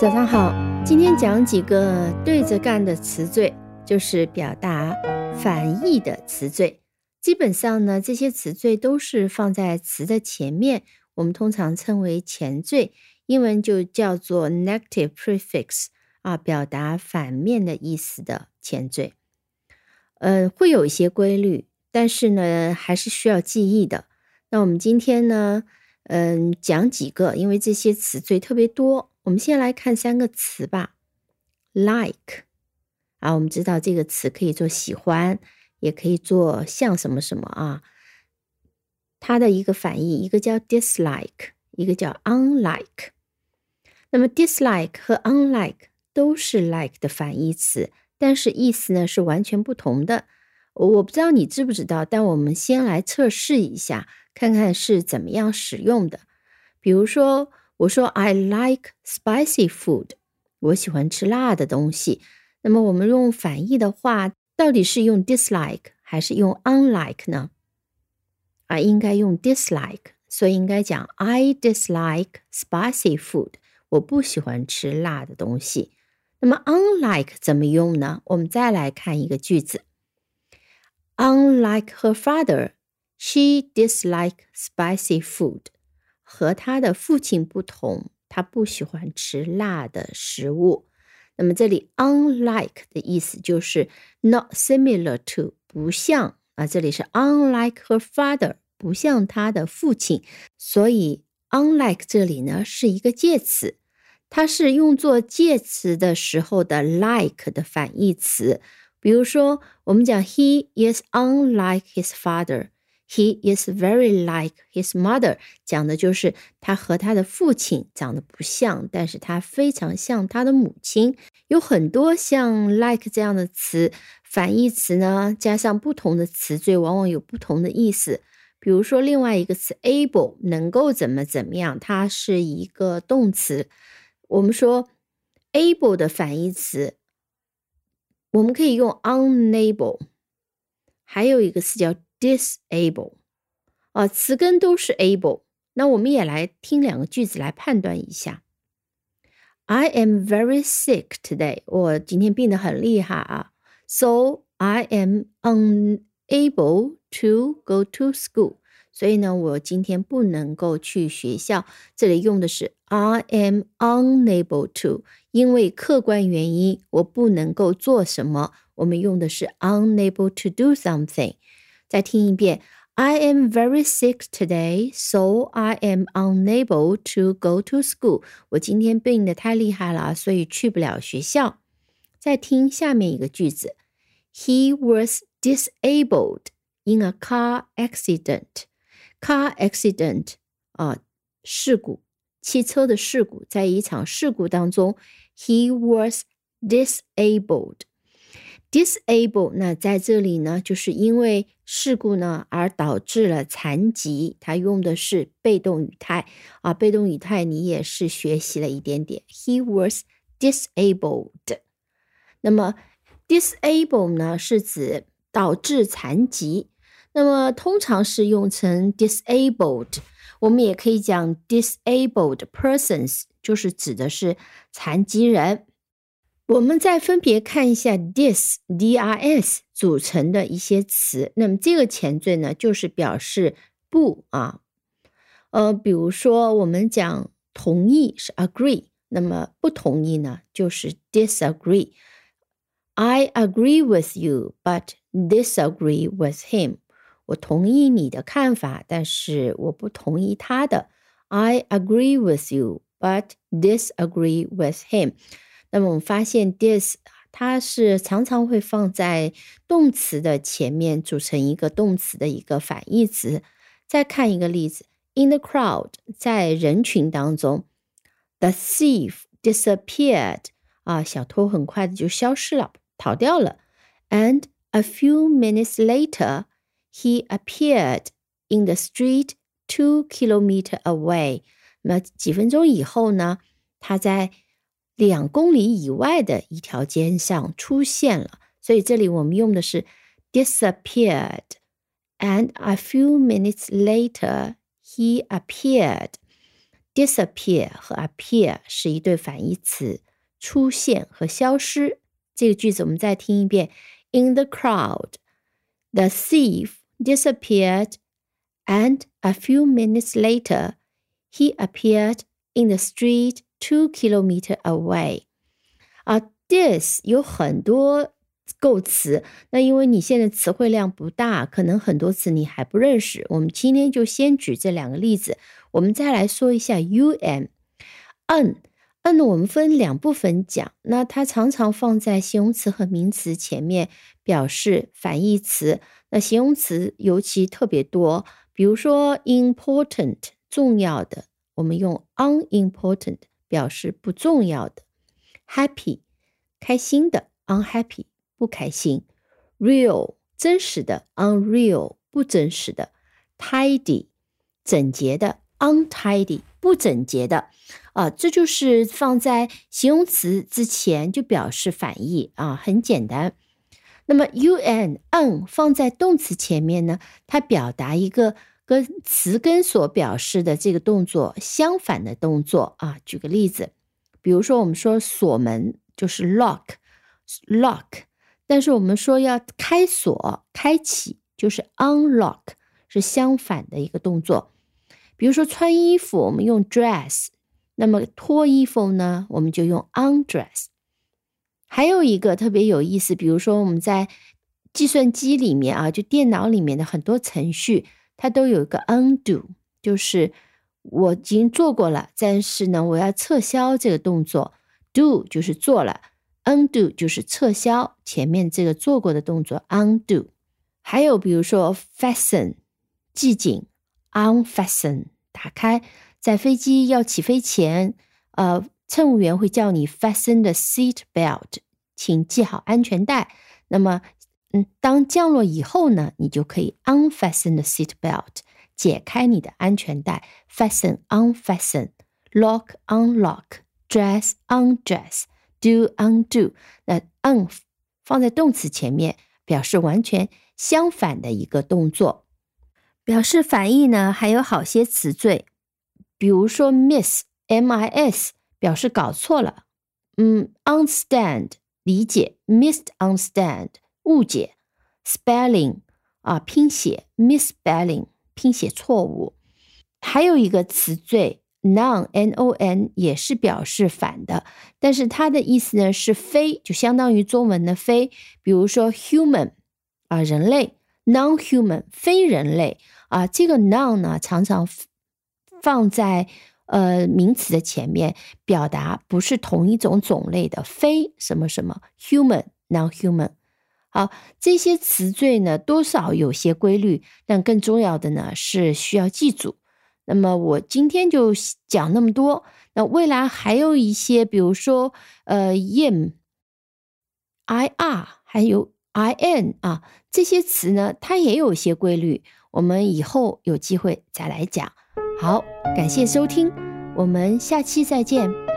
早上好，今天讲几个对着干的词缀，就是表达反义的词缀。基本上呢，这些词缀都是放在词的前面，我们通常称为前缀，英文就叫做 negative prefix 啊，表达反面的意思的前缀。呃，会有一些规律，但是呢，还是需要记忆的。那我们今天呢，嗯，讲几个，因为这些词缀特别多。我们先来看三个词吧，like 啊，我们知道这个词可以做喜欢，也可以做像什么什么啊。它的一个反义，一个叫 dislike，一个叫 unlike。那么 dislike 和 unlike 都是 like 的反义词，但是意思呢是完全不同的。我不知道你知不知道，但我们先来测试一下，看看是怎么样使用的。比如说。我说 I like spicy food，我喜欢吃辣的东西。那么我们用反义的话，到底是用 dislike 还是用 unlike 呢？啊，应该用 dislike，所以应该讲 I dislike spicy food，我不喜欢吃辣的东西。那么 unlike 怎么用呢？我们再来看一个句子：Unlike her father, she dislike spicy food. 和他的父亲不同，他不喜欢吃辣的食物。那么这里 unlike 的意思就是 not similar to，不像啊。这里是 unlike her father，不像他的父亲。所以 unlike 这里呢是一个介词，它是用作介词的时候的 like 的反义词。比如说，我们讲 he is unlike his father。He is very like his mother，讲的就是他和他的父亲长得不像，但是他非常像他的母亲。有很多像 like 这样的词，反义词呢，加上不同的词缀，往往有不同的意思。比如说另外一个词 able，能够怎么怎么样，它是一个动词。我们说 able 的反义词，我们可以用 unable，还有一个词叫。disable 啊，词根都是 able。那我们也来听两个句子来判断一下。I am very sick today。我今天病得很厉害啊，so I am unable to go to school。所以呢，我今天不能够去学校。这里用的是 I am unable to，因为客观原因我不能够做什么。我们用的是 unable to do something。 再听一遍，I am very sick today, so I am unable to go to school。我今天病得太厉害了，所以去不了学校。再听下面一个句子，He was disabled in a car accident。car accident 啊，事故，汽车的事故，在一场事故当中，He was disabled。 Disable 那在这里呢，就是因为事故呢而导致了残疾，它用的是被动语态啊。被动语态你也是学习了一点点。He was disabled。那么 disable 呢是指导致残疾，那么通常是用成 disabled。我们也可以讲 disabled persons，就是指的是残疾人。我们再分别看一下 this d r s 组成的一些词。那么这个前缀呢，就是表示不啊。呃，比如说我们讲同意是 agree，那么不同意呢，就是 disagree。I agree with you, but disagree with him。我同意你的看法，但是我不同意他的。I agree with you, but disagree with him。 那么我们发现，this 它是常常会放在动词的前面，组成一个动词的一个反义词。再看一个例子，in the crowd，在人群当中，the thief disappeared，啊，小偷很快的就消失了，逃掉了。And a few minutes later, he appeared in the street two kilometer away。那么几分钟以后呢，他在 两公里以外的一条街上出现了，所以这里我们用的是 disappeared。And a few minutes later, he appeared。 disappear 和 appear 是一对反义词，出现和消失。这个句子我们再听一遍：In the crowd, the thief disappeared, and a few minutes later, he appeared in the street two kilometer away. 啊，this 有很多构词，那因为你现在词汇量不大，可能很多词你还不认识。我们今天就先举这两个例子，我们再来说一下 un。n n 我们分两部分讲，那它常常放在形容词和名词前面，表示反义词。那形容词尤其特别多，比如说 important 重要的，我们用 unimportant 表示不重要的。happy 开心的，unhappy 不开心。real 真实的，unreal 不真实的。tidy 整洁的，untidy 不整洁的。啊，这就是放在形容词之前就表示反义啊，很简单。那么 un n 放在动词前面呢，它表达一个跟词根所表示的这个动作相反的动作啊。举个例子，比如说我们说锁门就是 lock，lock，但是我们说要开锁、开启就是 unlock，是相反的一个动作。比如说穿衣服，我们用 dress，那么脱衣服呢，我们就用 undress。还有一个特别有意思，比如说我们在计算机里面啊，就电脑里面的很多程序，它都有一个 undo，就是我已经做过了，但是呢，我要撤销这个动作，do 就是做了，undo 就是撤销前面这个做过的动作，undo。还有比如说 fasten 系紧，unfasten 打开，在飞机要起飞前，呃。乘务员会叫你 fasten the seat belt，请系好安全带。那么，嗯，当降落以后呢，你就可以 unfasten the seat belt，解开你的安全带。fasten unfasten，lock unlock，dress undress，do undo。那 un 放在动词前面，表示完全相反的一个动作。表示反义呢，还有好些词缀，比如说 miss，m i s。表示搞错了，嗯，understand 理解，missed understand 误解，spelling 啊拼写，misspelling 拼写错误。还有一个词缀 non n o n 也是表示反的，但是它的意思呢是非，就相当于中文的非。比如说 human 啊人类，non-human 非人类啊，这个 non 呢常常放在。呃，名词的前面表达不是同一种种类的，非什么什么 human non-human。好，这些词缀呢，多少有些规律，但更重要的呢是需要记住。那么我今天就讲那么多。那未来还有一些，比如说呃，im、ir 还有 in 啊，这些词呢，它也有些规律。我们以后有机会再来讲。好，感谢收听，我们下期再见。